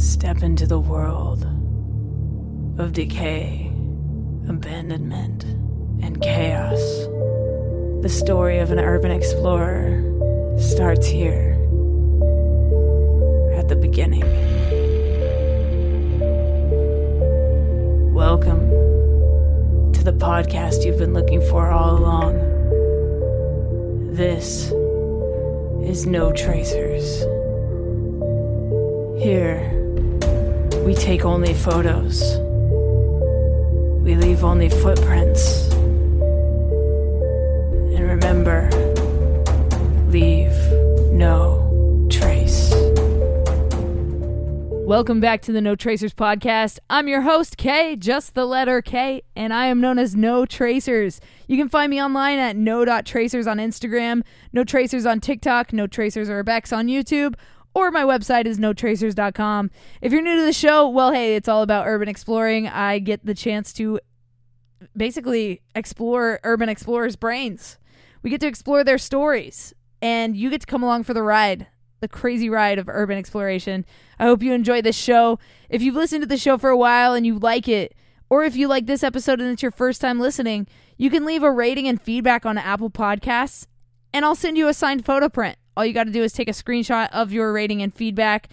Step into the world of decay, abandonment, and chaos. The story of an urban explorer starts here at the beginning. Welcome to the podcast you've been looking for all along. This is No Tracers. Here, we take only photos. We leave only footprints. And remember, leave no trace. Welcome back to the No Tracers podcast. I'm your host, K, just the letter K, and I am known as No Tracers. You can find me online at no.tracers on Instagram, No Tracers on TikTok, No Tracers Urbex on YouTube, or my website is notracers.com. If you're new to the show, well, hey, it's all about urban exploring. I get the chance to basically explore urban explorers' brains. We get to explore their stories, and you get to come along for the ride, the crazy ride of urban exploration. I hope you enjoy this show. If you've listened to the show for a while and you like it, or if you like this episode and it's your first time listening, you can leave a rating and feedback on Apple Podcasts, and I'll send you a signed photo print. All you got to do is take a screenshot of your rating and feedback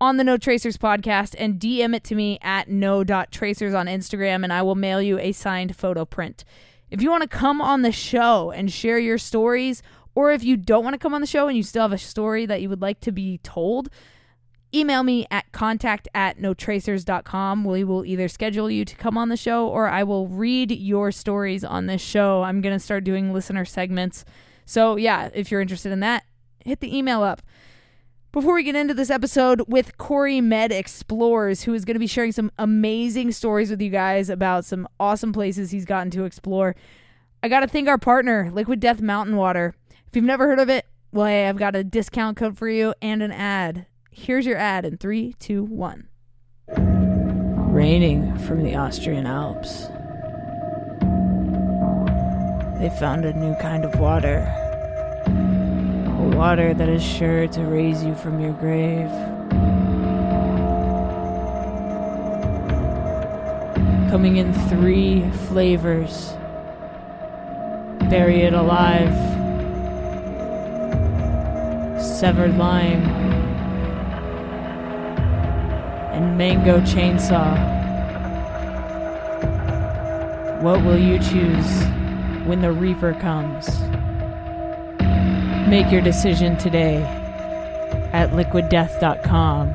on the No Tracers podcast and DM it to me at no.tracers on Instagram, and I will mail you a signed photo print. If you want to come on the show and share your stories, or if you don't want to come on the show and you still have a story that you would like to be told, email me at contact at notracers.com. We will either schedule you to come on the show or I will read your stories on this show. I'm going to start doing listener segments. So, yeah, if you're interested in that, hit the email up. Before we get into this episode with Cory Med Explores, who is going to be sharing some amazing stories with you guys about some awesome places he's gotten to explore, I got to thank our partner, Liquid Death Mountain Water. If you've never heard of it, well, hey, I've got a discount code for you and an ad. Here's your ad in three, two, one. Raining from the Austrian Alps. They found a new kind of water. Water that is sure to raise you from your grave. Coming in three flavors Berry It Alive, Severed Lime, and Mango Chainsaw. What will you choose when the Reaper comes? Make your decision today at liquiddeath.com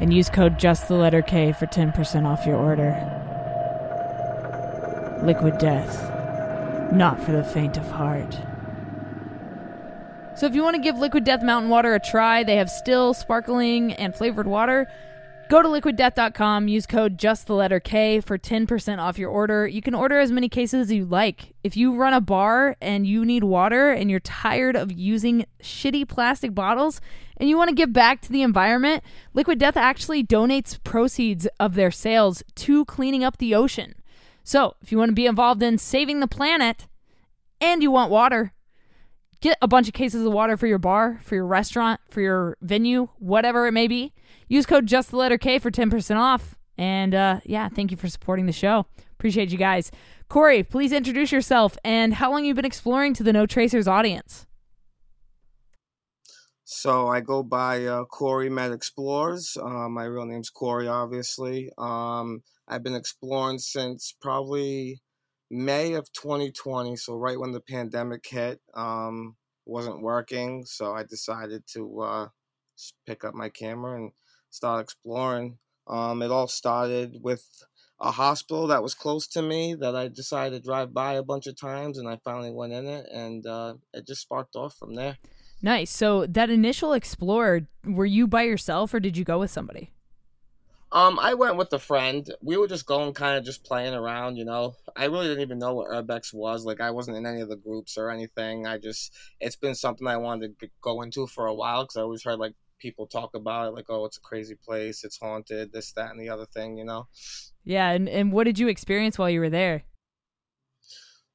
and use code just the letter K for 10% off your order. Liquid Death, not for the faint of heart. So if you want to give Liquid Death Mountain Water a try, they have still sparkling and flavored water. Go to liquiddeath.com, use code just the letter K for 10% off your order. You can order as many cases as you like. If you run a bar and you need water and you're tired of using shitty plastic bottles and you want to give back to the environment, Liquid Death actually donates proceeds of their sales to cleaning up the ocean. So, if you want to be involved in saving the planet and you want water, get a bunch of cases of water for your bar, for your restaurant, for your venue, whatever it may be. Use code just the letter K for 10% off. And uh, yeah, thank you for supporting the show. Appreciate you guys. Cory, please introduce yourself and how long you've been exploring to the No Tracers audience. So I go by uh, Cory Med Explores. Uh, my real name's Cory, obviously. Um, I've been exploring since probably May of 2020. So right when the pandemic hit, um, wasn't working. So I decided to uh, pick up my camera and start exploring. Um, it all started with a hospital that was close to me that I decided to drive by a bunch of times, and I finally went in it, and uh, it just sparked off from there. Nice. So that initial explorer, were you by yourself or did you go with somebody? Um, I went with a friend. We were just going, kind of just playing around, you know. I really didn't even know what Urbex was. Like, I wasn't in any of the groups or anything. I just, it's been something I wanted to go into for a while because I always heard like people talk about it, like, oh, it's a crazy place, it's haunted, this, that, and the other thing, you know. Yeah, and, and what did you experience while you were there?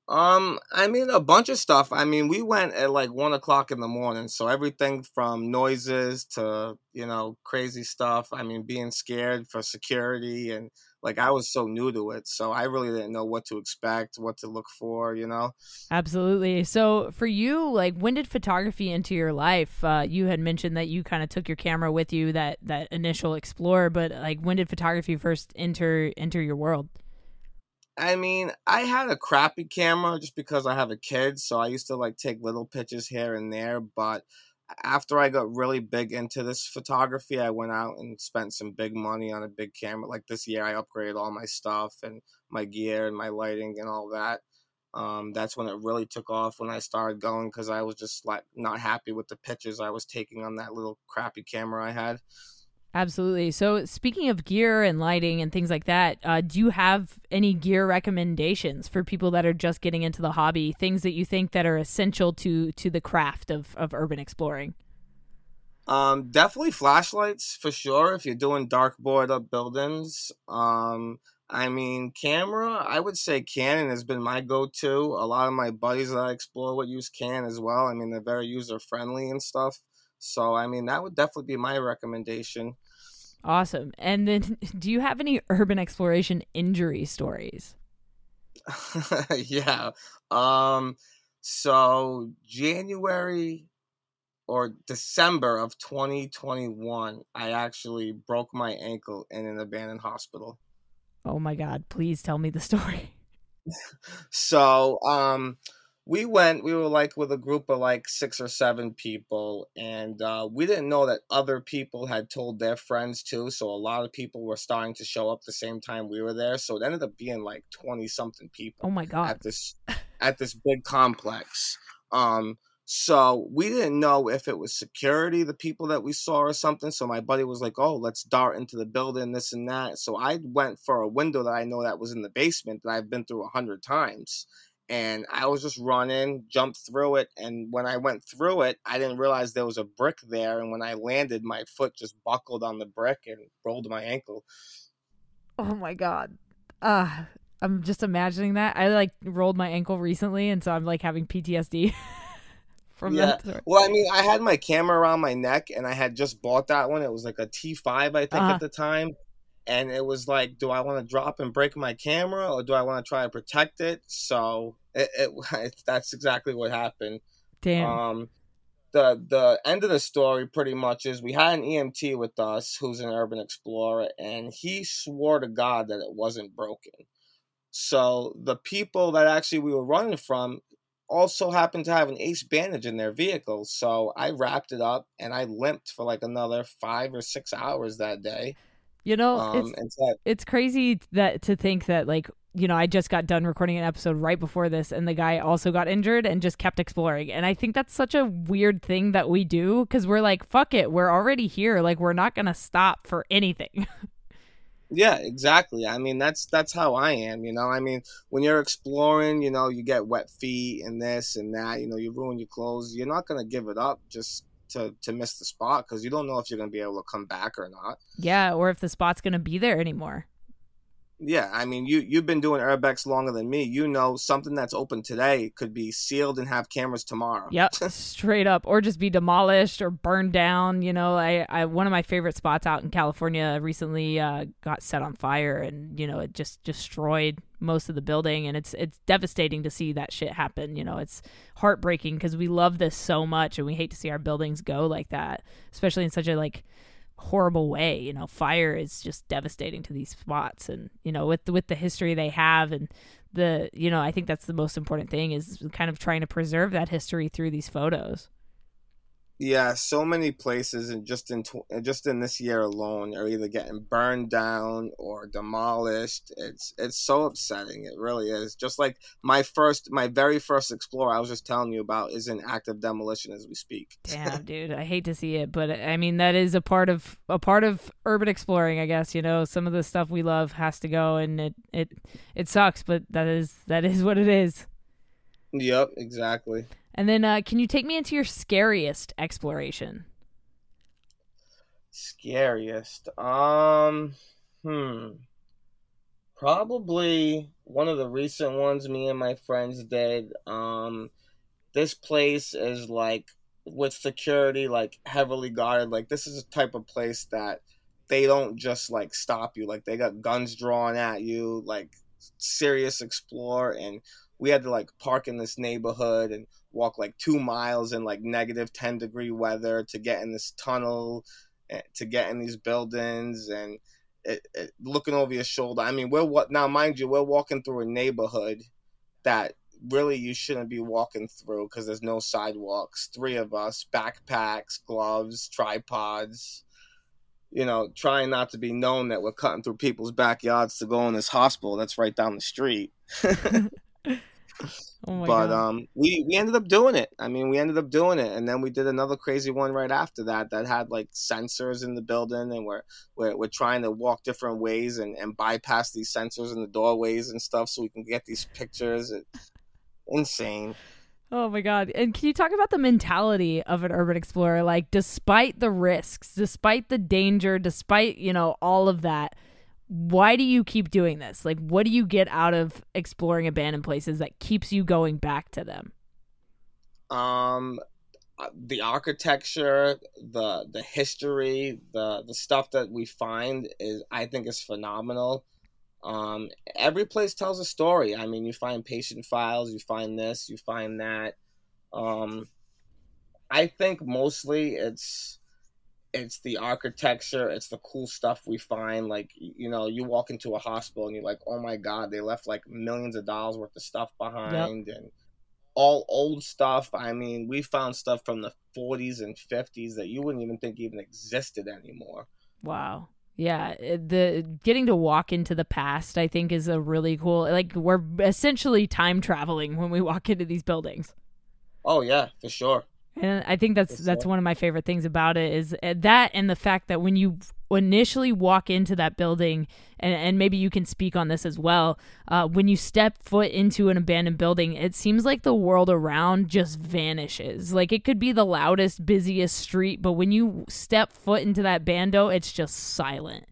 Um, I mean a bunch of stuff. I mean, we went at like one o'clock in the morning, so everything from noises to you know crazy stuff. I mean, being scared for security and like I was so new to it, so I really didn't know what to expect, what to look for. You know. Absolutely. So for you, like, when did photography into your life? Uh, you had mentioned that you kind of took your camera with you that that initial explorer, but like, when did photography first enter enter your world? I mean, I had a crappy camera just because I have a kid, so I used to like take little pictures here and there. But after I got really big into this photography, I went out and spent some big money on a big camera. Like this year, I upgraded all my stuff and my gear and my lighting and all that. Um, that's when it really took off when I started going because I was just like not happy with the pictures I was taking on that little crappy camera I had. Absolutely. So, speaking of gear and lighting and things like that, uh, do you have any gear recommendations for people that are just getting into the hobby? Things that you think that are essential to to the craft of of urban exploring? Um, definitely flashlights for sure. If you're doing dark board up buildings, um, I mean, camera. I would say Canon has been my go-to. A lot of my buddies that I explore would use Canon as well. I mean, they're very user friendly and stuff. So, I mean, that would definitely be my recommendation. Awesome. And then, do you have any urban exploration injury stories? yeah. Um. So January or December of 2021, I actually broke my ankle in an abandoned hospital. Oh my God! Please tell me the story. so, um, we went we were like with a group of like six or seven people and uh, we didn't know that other people had told their friends too so a lot of people were starting to show up the same time we were there so it ended up being like 20 something people oh my god. at this at this big complex. Um so we didn't know if it was security the people that we saw or something so my buddy was like oh let's dart into the building this and that. So i went for a window that i know that was in the basement that i've been through a hundred times and I was just running, jumped through it, and when I went through it, I didn't realize there was a brick there, and when I landed, my foot just buckled on the brick and rolled my ankle. Oh my god. Uh I'm just imagining that. I like rolled my ankle recently and so I'm like having PTSD from yeah. that. Well, I mean, I had my camera around my neck and I had just bought that one. It was like a T5 I think uh-huh. at the time and it was like, do I want to drop and break my camera or do I want to try and protect it? So it, it that's exactly what happened. Damn. Um, the the end of the story pretty much is we had an EMT with us who's an urban explorer, and he swore to God that it wasn't broken. So the people that actually we were running from also happened to have an ace bandage in their vehicle. So I wrapped it up and I limped for like another five or six hours that day. You know, um, it's, that, it's crazy that to think that like you know I just got done recording an episode right before this, and the guy also got injured and just kept exploring. And I think that's such a weird thing that we do because we're like, fuck it, we're already here. Like we're not gonna stop for anything. yeah, exactly. I mean, that's that's how I am. You know, I mean, when you're exploring, you know, you get wet feet and this and that. You know, you ruin your clothes. You're not gonna give it up just to to miss the spot because you don't know if you're going to be able to come back or not. Yeah, or if the spot's going to be there anymore. Yeah, I mean, you you've been doing urbex longer than me. You know, something that's open today could be sealed and have cameras tomorrow. Yep, straight up, or just be demolished or burned down. You know, I, I one of my favorite spots out in California recently uh, got set on fire, and you know, it just destroyed most of the building, and it's it's devastating to see that shit happen. You know, it's heartbreaking because we love this so much, and we hate to see our buildings go like that, especially in such a like horrible way. You know, fire is just devastating to these spots, and you know, with with the history they have, and the you know, I think that's the most important thing is kind of trying to preserve that history through these photos. Yeah, so many places and just in tw- uh, just in this year alone are either getting burned down or demolished. It's it's so upsetting. It really is. Just like my first, my very first Explorer, I was just telling you about, is in active demolition as we speak. Damn, dude, I hate to see it, but I mean that is a part of a part of urban exploring. I guess you know some of the stuff we love has to go, and it it it sucks, but that is that is what it is. Yep, exactly. And then, uh, can you take me into your scariest exploration? Scariest. Um, hmm. Probably one of the recent ones me and my friends did. Um, this place is like with security like heavily guarded. Like this is a type of place that they don't just like stop you. Like they got guns drawn at you. Like serious explore and we had to like park in this neighborhood and walk like two miles in like negative 10 degree weather to get in this tunnel eh, to get in these buildings and it, it, looking over your shoulder. I mean we're what now mind you we're walking through a neighborhood that really you shouldn't be walking through because there's no sidewalks. Three of us backpacks gloves tripods you know trying not to be known that we're cutting through people's backyards to go in this hospital that's right down the street Oh but god. um we we ended up doing it. I mean we ended up doing it. And then we did another crazy one right after that that had like sensors in the building and we're we're, we're trying to walk different ways and, and bypass these sensors in the doorways and stuff so we can get these pictures. It's insane. Oh my god. And can you talk about the mentality of an urban explorer? Like despite the risks, despite the danger, despite, you know, all of that, why do you keep doing this? Like what do you get out of exploring abandoned places that keeps you going back to them? um uh, the architecture the the history the the stuff that we find is i think is phenomenal um every place tells a story i mean you find patient files you find this you find that um i think mostly it's it's the architecture it's the cool stuff we find like you know you walk into a hospital and you're like oh my god they left like millions of dollars worth of stuff behind and all old stuff i mean we found stuff from the 40s and 50s that you wouldn't even think even existed anymore Wow. Yeah, eh, the getting to walk into the past I think is a really cool like we're essentially time traveling when we walk into these buildings. oh yeah for sure And I think that's that's one of my favorite things about it is uh, that and the fact that when you initially walk into that building and, and maybe you can speak on this as well uh, when you step foot into an abandoned building it seems like the world around just vanishes. Like it could be the loudest busiest street but when you step foot into that bando it's just silent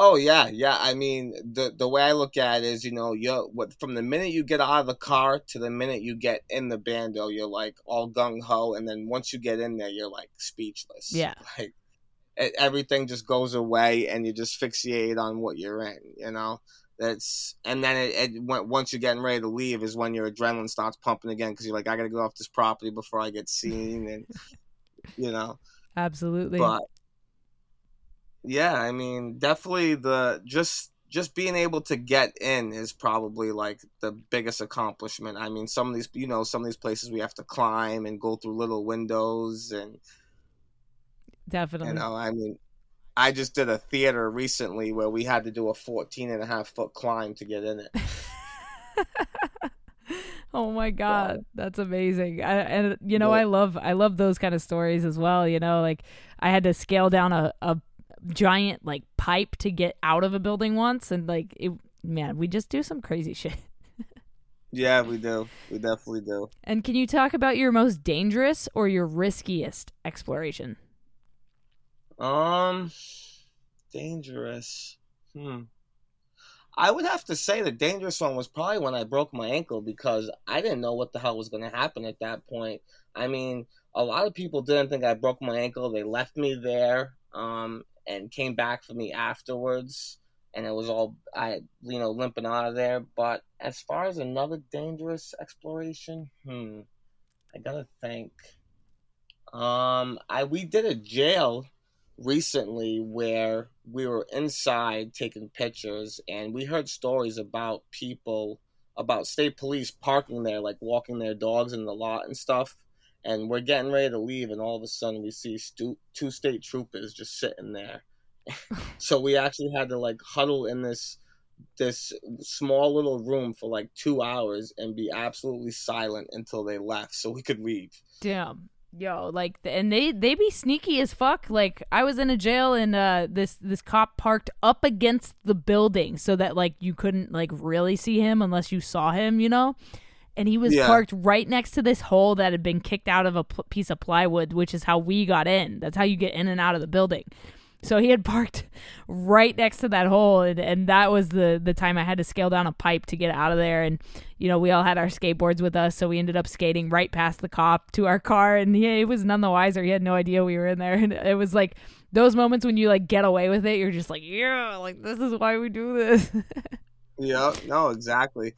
Oh yeah, yeah. I mean, the the way I look at it is, you know, you're what from the minute you get out of the car to the minute you get in the bando, you're like all gung ho, and then once you get in there, you're like speechless. Yeah. like it, everything just goes away, and you just fixate on what you're in. You know, that's and then it, it once you're getting ready to leave is when your adrenaline starts pumping again because you're like, I gotta go off this property before I get seen, and you know absolutely but yeah i mean definitely the just just being able to get in is probably like the biggest accomplishment. I mean some of these you know some of these places we have to climb and go through little windows and definitely. you know i mean i just did a theater recently where we had to do a 14 and a half foot climb to get in it. Oh my god that's amazing. I, and you know Yeah. i love i love those kind of stories as well you know like i had to scale down a, a giant like pipe to get out of a building once and like it man we just do some crazy shit yeah we do we definitely do and can you talk about your most dangerous or your riskiest exploration Um, dangerous. Hmm. I would have to say the dangerous one was probably when I broke my ankle because I didn't know what the hell was going to happen at that point. I mean, a lot of people didn't think I broke my ankle. They left me there, um, and came back for me afterwards, and it was all I, you know, limping out of there. But as far as another dangerous exploration, hmm, I gotta think. Um, I we did a jail recently where we were inside taking pictures and we heard stories about people about state police parking there like walking their dogs in the lot and stuff and we're getting ready to leave and all of a sudden we see stu- two state troopers just sitting there so we actually had to like huddle in this this small little room for like two hours and be absolutely silent until they left so we could leave Damn. Yo, like and they they be sneaky as fuck. Like I was in a jail and uh this this cop parked up against the building so that like you couldn't like really see him unless you saw him, you know? And he was Yeah. parked right next to this hole that had been kicked out of a pl- piece of plywood, which is how we got in. That's how you get in and out of the building. So he had parked right next to that hole, and, and that was the the time I had to scale down a pipe to get out of there. And you know, we all had our skateboards with us, so we ended up skating right past the cop to our car, and he, he was none the wiser. He had no idea we were in there, and it was like those moments when you like get away with it. You're just like, yeah, like this is why we do this. yeah, no, exactly.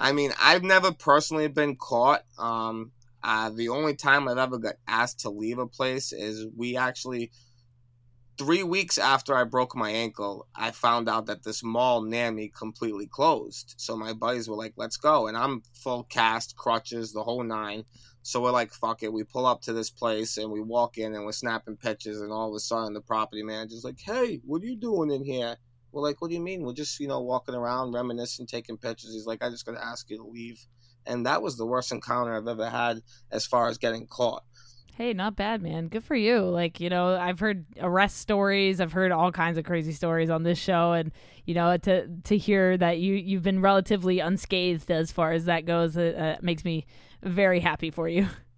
I mean, I've never personally been caught. Um, uh, the only time I've ever got asked to leave a place is we actually three weeks after I broke my ankle, I found out that this mall near me completely closed. So my buddies were like, let's go. And I'm full cast, crutches, the whole nine. So we're like, fuck it. We pull up to this place and we walk in and we're snapping pictures. And all of a sudden, the property manager's like, hey, what are you doing in here? We're like, what do you mean? We're just, you know, walking around, reminiscing, taking pictures. He's like, I just got to ask you to leave. And that was the worst encounter I've ever had as far as getting caught. Hey, not bad, man. Good for you. Like, you know, I've heard arrest stories. I've heard all kinds of crazy stories on this show and, you know, to to hear that you you've been relatively unscathed as far as that goes, it uh, makes me very happy for you.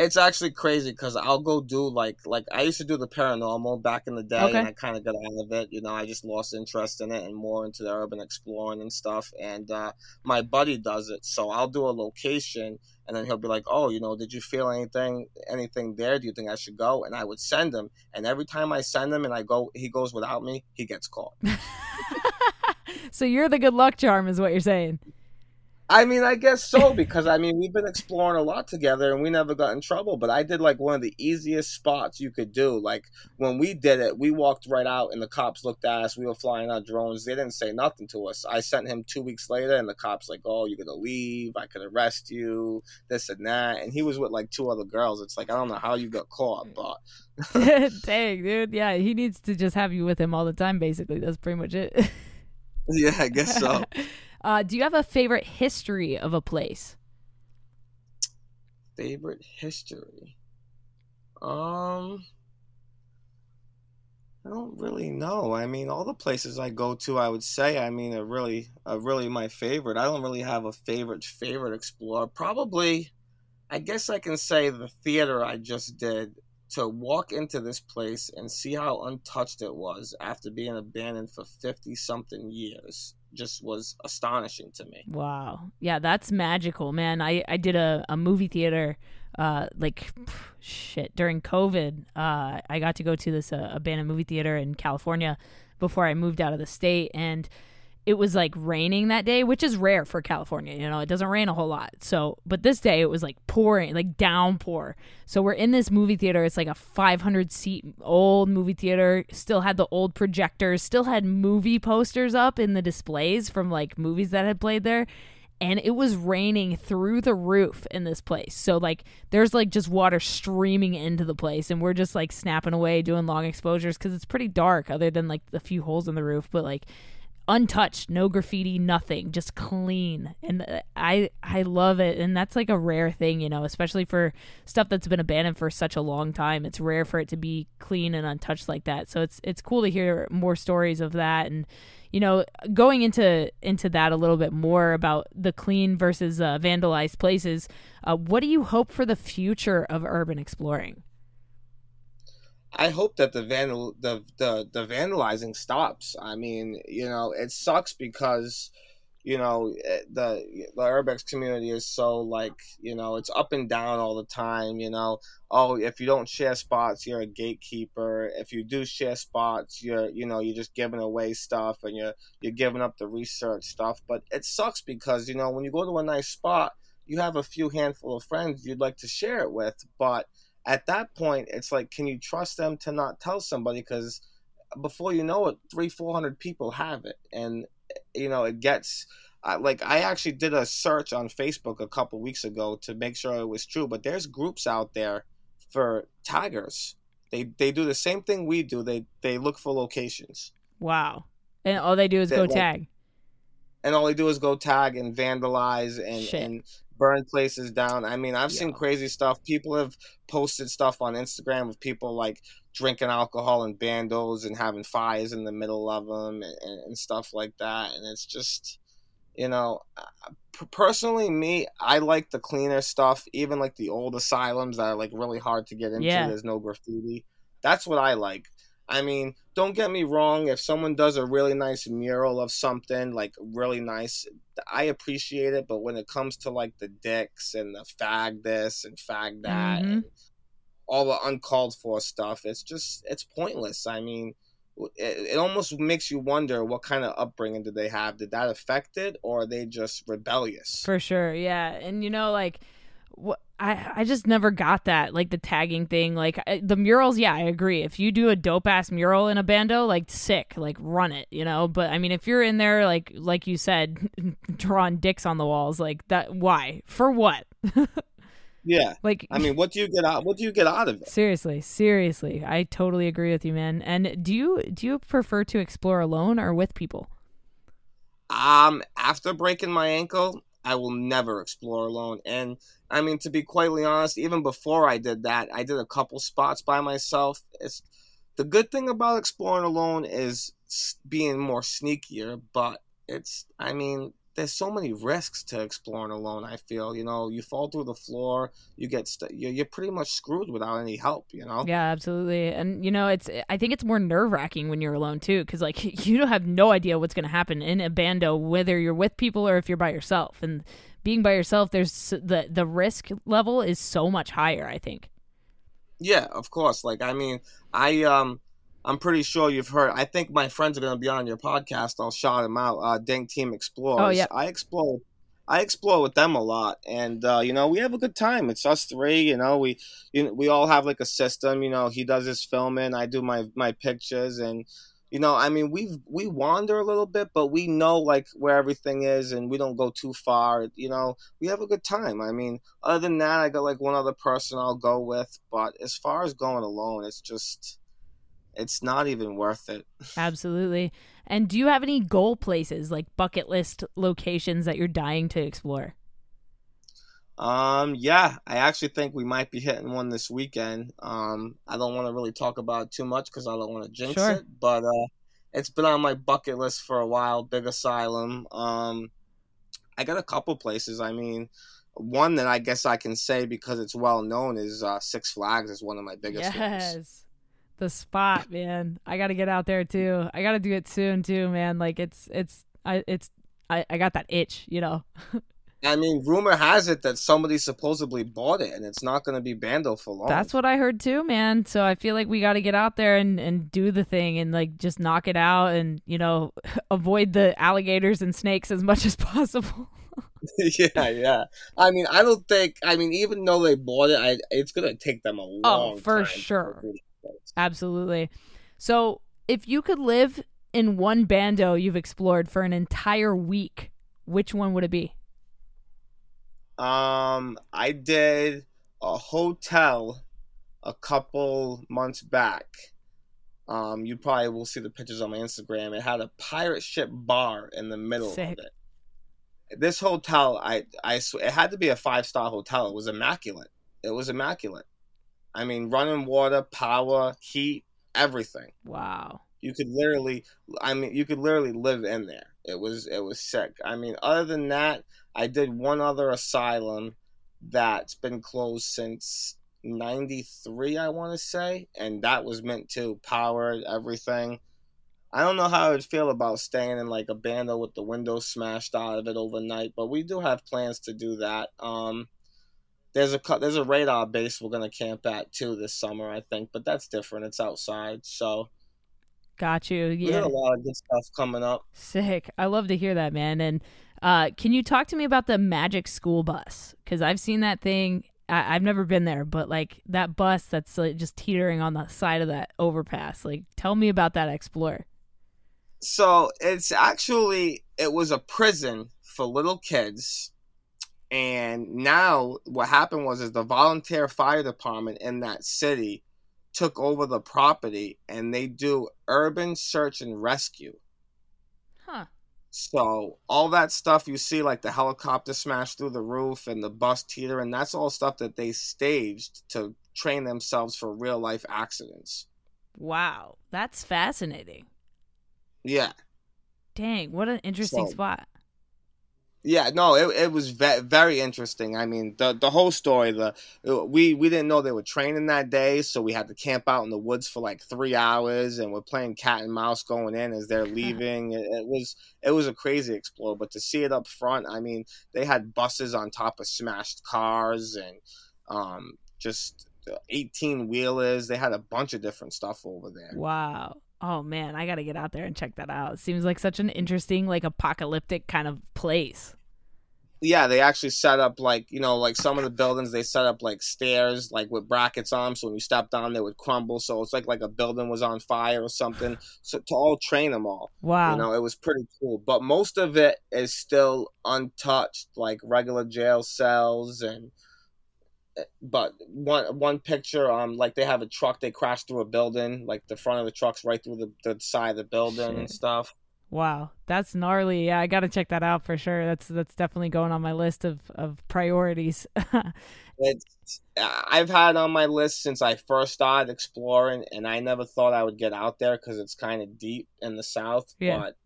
It's actually crazy because I'll go do like like I used to do the paranormal back in the day, okay. and I kind of got out of it. You know, I just lost interest in it and more into the urban exploring and stuff. And uh, my buddy does it, so I'll do a location, and then he'll be like, "Oh, you know, did you feel anything anything there? Do you think I should go?" And I would send him, and every time I send him and I go, he goes without me, he gets caught. so you're the good luck charm, is what you're saying. I mean, I guess so because I mean we've been exploring a lot together and we never got in trouble. But I did like one of the easiest spots you could do. Like when we did it, we walked right out and the cops looked at us. We were flying our drones. They didn't say nothing to us. I sent him two weeks later, and the cops like, "Oh, you're gonna leave? I could arrest you, this and that." And he was with like two other girls. It's like I don't know how you got caught, mm. but dang, dude, yeah, he needs to just have you with him all the time. Basically, that's pretty much it. yeah, I guess so. Uh, do you have a favorite history of a place? Favorite history? Um, I don't really know. I mean, all the places I go to, I would say, I mean, are really, are really my favorite. I don't really have a favorite favorite explorer. Probably, I guess I can say the theater I just did to walk into this place and see how untouched it was after being abandoned for 50 something years just was astonishing to me. Wow. Yeah, that's magical, man. I, I did a, a movie theater uh like shit during COVID. Uh I got to go to this uh, abandoned movie theater in California before I moved out of the state and it was like raining that day, which is rare for California. You know, it doesn't rain a whole lot. So, but this day it was like pouring, like downpour. So we're in this movie theater. It's like a 500 seat old movie theater. Still had the old projectors. Still had movie posters up in the displays from like movies that had played there. And it was raining through the roof in this place. So like there's like just water streaming into the place and we're just like snapping away doing long exposures cuz it's pretty dark other than like the few holes in the roof, but like untouched, no graffiti, nothing, just clean. And uh, I I love it and that's like a rare thing, you know, especially for stuff that's been abandoned for such a long time. It's rare for it to be clean and untouched like that. So it's it's cool to hear more stories of that and you know, going into into that a little bit more about the clean versus uh, vandalized places, uh, what do you hope for the future of urban exploring? I hope that the vandal the, the the vandalizing stops. I mean, you know, it sucks because you know eh, the the urbex community is so like you know it's up and down all the time you know. Oh if you don't share spots you're a gatekeeper. If you do share spots you're you know you're just giving away stuff and you're you're giving up the research stuff. But it sucks because you know when you go to a nice spot you have a few handful of friends you'd like to share it with. But at that point, it's like, can you trust them to not tell somebody? Because before you know it, three, four hundred people have it, and you know it gets. Uh, like I actually did a search on Facebook a couple weeks ago to make sure it was true, but there's groups out there for tigers They they do the same thing we do. They they look for locations. Wow, and all they do is they, go like, tag. And all they do is go tag and vandalize and and burn places down. I mean, I've yeah. seen crazy stuff. People have posted stuff on Instagram of people like drinking alcohol in bandos and having fires in the middle of them and, and stuff like that. And it's just, you know, uh, personally, me, I like the cleaner stuff, even like the old asylums that are like really hard to get into. Yeah. There's no graffiti. That's what I like. I mean, don't get me wrong. If someone does a really nice mural of something, like really nice, I appreciate it. But when it comes to like the dicks and the fag this and fag that, Mhm. and all the uncalled for stuff, it's just it's pointless. I mean, it, it almost makes you wonder what kind of upbringing did they have? Did that affect it, or are they just rebellious? For sure, yeah. And you know, like, what I I just never got that, like the tagging thing. Like I, the murals, yeah, I agree. If you do a dope ass mural in a bando, like sick, like run it, you know. But I mean, if you're in there, like like you said, drawing dicks on the walls, like that, why? For what? yeah. Like, I mean, what do you get out? What do you get out of it? seriously, seriously, I totally agree with you, man. And do you do you prefer to explore alone or with people? Um, after breaking my ankle, I will never explore alone. And I mean, to be quietly honest, even before I did that, I did a couple spots by myself. It's the good thing about exploring alone is being more sneakier, but it's, I mean, there's so many risks to exploring alone. I feel, you know, you fall through the floor, you get, st- you're, you're pretty much screwed without any help, you know? Yeah, absolutely. And you know, it's I think it's more nerve wracking when you're alone too, because like you don't have no idea what's going to happen in a bando, whether you're with people or if you're by yourself. And being by yourself, there's the the risk level is so much higher. I think. Yeah, of course. Like I mean, I um I'm pretty sure you've heard I think my friends are gonna be on your podcast. I'll shout them out. Uh Dank Team Explorers. Oh, yeah. I explore I explore with them a lot and uh, you know, we have a good time. It's us three, you know, we you know, we all have like a system, you know, he does his filming, I do my my pictures and you know, I mean, we we wander a little bit, but we know like where everything is, and we don't go too far. You know, we have a good time. I mean, other than that, I got like one other person I'll go with, but as far as going alone, it's just, it's not even worth it. Absolutely. And do you have any goal places, like bucket list locations that you're dying to explore? Um, yeah, I actually think we might be hitting one this weekend. Um, I don't want to really talk about it too much because I don't want to jinx Sure. it, but uh, it's been on my bucket list for a while. Big Asylum. Um, I got a couple places. I mean, one that I guess I can say because it's well known is uh, Six Flags is one of my biggest ones. yes. The spot, man. I got to get out there too. I got to do it soon too, man. Like it's it's I it's I, I got that itch, you know. I mean, rumor has it that somebody supposedly bought it, and it's not going to be Bando for long. That's what I heard too, man. So I feel like we got to get out there and, and do the thing and like just knock it out and, you know, avoid the alligators and snakes as much as possible. yeah, yeah. I mean, I don't think. I mean, even though they bought it, I, it's going to take them a oh, long Oh, for sure. go through the place. Absolutely. So if you could live in one bando you've explored for an entire week, which one would it be? Um, I did a hotel a couple months back. Um, you probably will see the pictures on my Instagram. It had a pirate ship bar in the middle Sick. of it. This hotel, I, I, sw- it had to be a five star hotel. It was immaculate. It was immaculate. I mean, running water, power, heat, everything. Wow. You could literally, I mean, you could literally live in there. It was, it was sick. I mean, other than that, I did one other asylum that's been closed since 93 i want to say and that was meant to power everything. I don't know how i would feel about staying in like a bando with the windows smashed out of it overnight but we do have plans to do that. Um there's a there's a radar base we're gonna camp at too this summer i think but that's different. It's outside so Got you. we Yeah. got a lot of good stuff coming up Sick. I love to hear that, man. And uh, can you talk to me about the Magic School Bus? Because I've seen that thing. I- I've never been there, but like that bus that's like, just teetering on the side of that overpass. Like, tell me about that Explorer. So it's actually it was a prison for little kids, and now what happened was is the volunteer fire department in that city took over the property and they do urban search and rescue. Huh. So all that stuff you see, like the helicopter smash through the roof and the bus teeter, and that's all stuff that they staged to train themselves for real life accidents. Wow. That's fascinating. Yeah. Dang. What an interesting So- spot. Yeah, no, it, it was ve- very interesting. I mean, the the whole story. The we we didn't know they were training that day, so we had to camp out in the woods for like three hours, and we're playing cat and mouse going in as they're leaving. it, it was it was a crazy explore, but to see it up front, I mean, they had buses on top of smashed cars and um, just eighteen wheelers. They had a bunch of different stuff over there. Wow. Oh man, I got to get out there and check that out. It seems like such an interesting like apocalyptic kind of place yeah, they actually set up like you know, like some of the buildings they set up like stairs, like with brackets on, them, so when you step down, they would crumble. So it's like like a building was on fire or something. So to all train them all. Wow, you know, it was pretty cool. But most of it is still untouched, like regular jail cells and. Eh, but one one picture, um, like they have a truck, they crashed through a building, like the front of the truck's right through the, the side of the building Shit. and stuff. Wow, that's gnarly. Yeah, I got to check that out for sure. That's that's definitely going on my list of of priorities. it's I've had on my list since I first started exploring, and I never thought I would get out there because it's kind of deep in the south. Yeah. But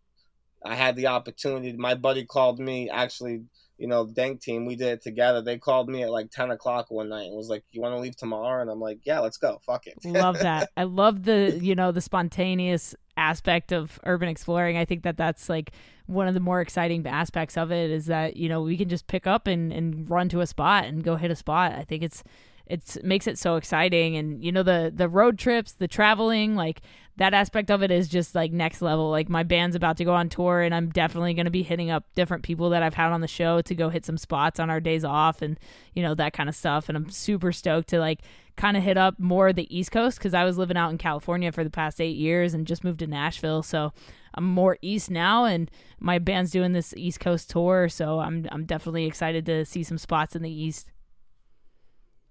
I had the opportunity. My buddy called me actually you know, Dank team, we did it together. They called me at like 10 o'clock one night and was like, You want to leave tomorrow? And I'm like, Yeah, let's go. Fuck it. love that. I love the, you know, the spontaneous aspect of urban exploring. I think that that's like one of the more exciting aspects of it is that, you know, we can just pick up and, and run to a spot and go hit a spot. I think it's, it's makes it so exciting and you know the the road trips the traveling like that aspect of it is just like next level. Like my band's about to go on tour and I'm definitely going to be hitting up different people that I've had on the show to go hit some spots on our days off and you know that kind of stuff and I'm super stoked to like kind of hit up more the East Coast cuz I was living out in California for the past 8 years and just moved to Nashville. So I'm more east now and my band's doing this East Coast tour, so I'm I'm definitely excited to see some spots in the east.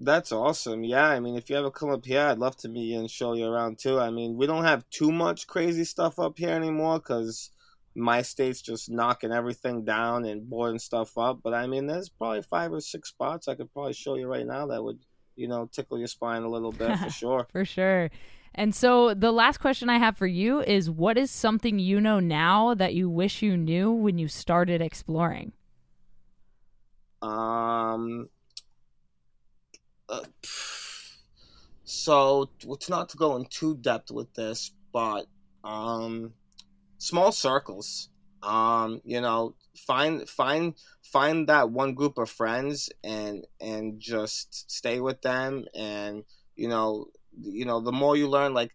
That's awesome. Yeah, I mean, if you ever come up here, I'd love to meet you and show you around too. I mean, we don't have too much crazy stuff up here anymore because my state's just knocking everything down and boarding stuff up. But I mean, there's probably five or six spots I could probably show you right now that would, you know, tickle your spine a little bit for sure. for sure. And so the last question I have for you is what is something you know now that you wish you knew when you started exploring? Um uh, so it's not to go in too depth with this, but um, small circles. Um, you know, find find find that one group of friends and and just stay with them. And you know you know the more you learn like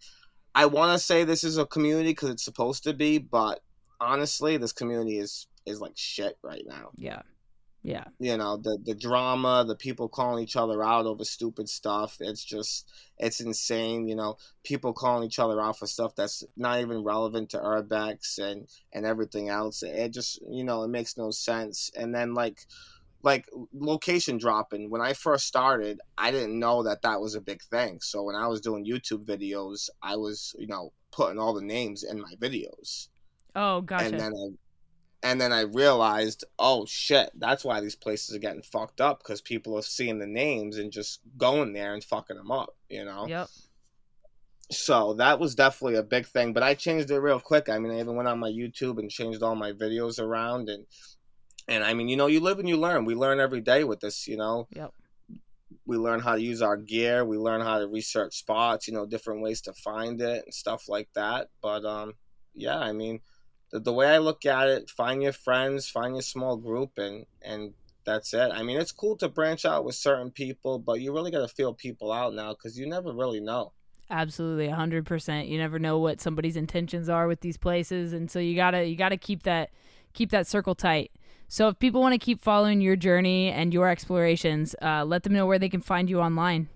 i want to say this is a community because it's supposed to be but honestly this community is is like shit right now. Yeah yeah. You know, the the drama, the people calling each other out over stupid stuff. It's just it's insane, you know, people calling each other out for stuff that's not even relevant to urbex and and everything else. It just, you know, it makes no sense. And then like like location dropping when i first started i didn't know that that was a big thing so when i was doing youtube videos i was you know putting all the names in my videos oh gotcha and then I, and then I realized, oh shit, that's why these places are getting fucked up because people are seeing the names and just going there and fucking them up, you know. Yep. So that was definitely a big thing, but I changed it real quick. I mean, I even went on my YouTube and changed all my videos around, and and I mean, you know, you live and you learn. We learn every day with this, you know. Yep. We learn how to use our gear. We learn how to research spots, you know, different ways to find it and stuff like that. But um, yeah, I mean the, the way I look at it, find your friends, find your small group, and and that's it. I mean, it's cool to branch out with certain people, but you really got to feel people out now because you never really know. Absolutely, a hundred percent. You never know what somebody's intentions are with these places, and so you gotta you gotta keep that keep that circle tight. So if people want to keep following your journey and your explorations, uh, let them know where they can find you online.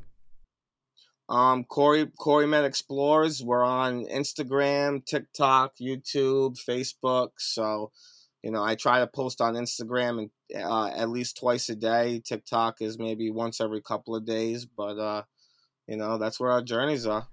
Um, Cory Cory Med Explores. We're on Instagram, TikTok, YouTube, Facebook. So, you know, I try to post on Instagram and uh, at least twice a day. TikTok is maybe once every couple of days, but uh, you know, that's where our journeys are.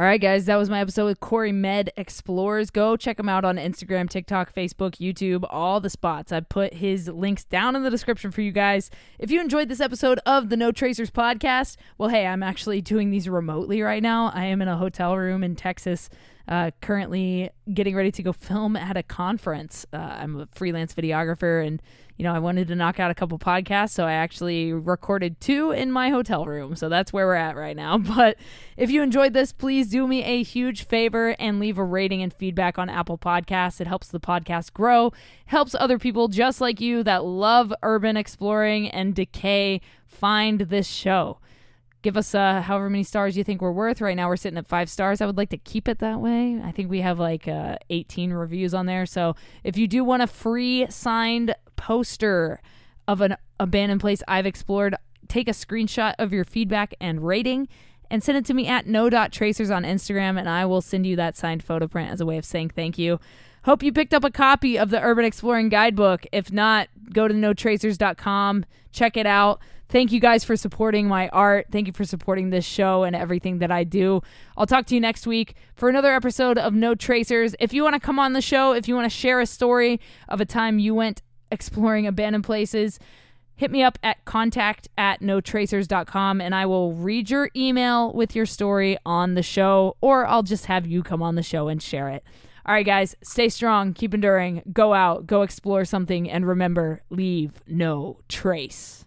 All right, guys, that was my episode with Cory Med Explores. Go check him out on Instagram, TikTok, Facebook, YouTube, all the spots. I put his links down in the description for you guys. If you enjoyed this episode of the No Tracers podcast, well, hey, I'm actually doing these remotely right now. I am in a hotel room in Texas Uh, currently getting ready to go film at a conference. Uh, I'm a freelance videographer and you know, I wanted to knock out a couple podcasts, so I actually recorded two in my hotel room. So that's where we're at right now. But if you enjoyed this, please do me a huge favor and leave a rating and feedback on Apple Podcasts. It helps the podcast grow, helps other people just like you that love urban exploring and decay find this show give us uh, however many stars you think we're worth. Right now, we're sitting at five stars. I would like to keep it that way. I think we have like uh, 18 reviews on there. So if you do want a free signed poster of an abandoned place I've explored, take a screenshot of your feedback and rating and send it to me at no.tracers on Instagram, and I will send you that signed photo print as a way of saying thank you. Hope you picked up a copy of the Urban Exploring Guidebook. If not, go to notracers.com, check it out. Thank you guys for supporting my art. Thank you for supporting this show and everything that I do. I'll talk to you next week for another episode of No Tracers. If you want to come on the show, if you want to share a story of a time you went exploring abandoned places, hit me up at contact at notracers.com and I will read your email with your story on the show, or I'll just have you come on the show and share it. All right, guys, stay strong, keep enduring, go out, go explore something, and remember leave no trace.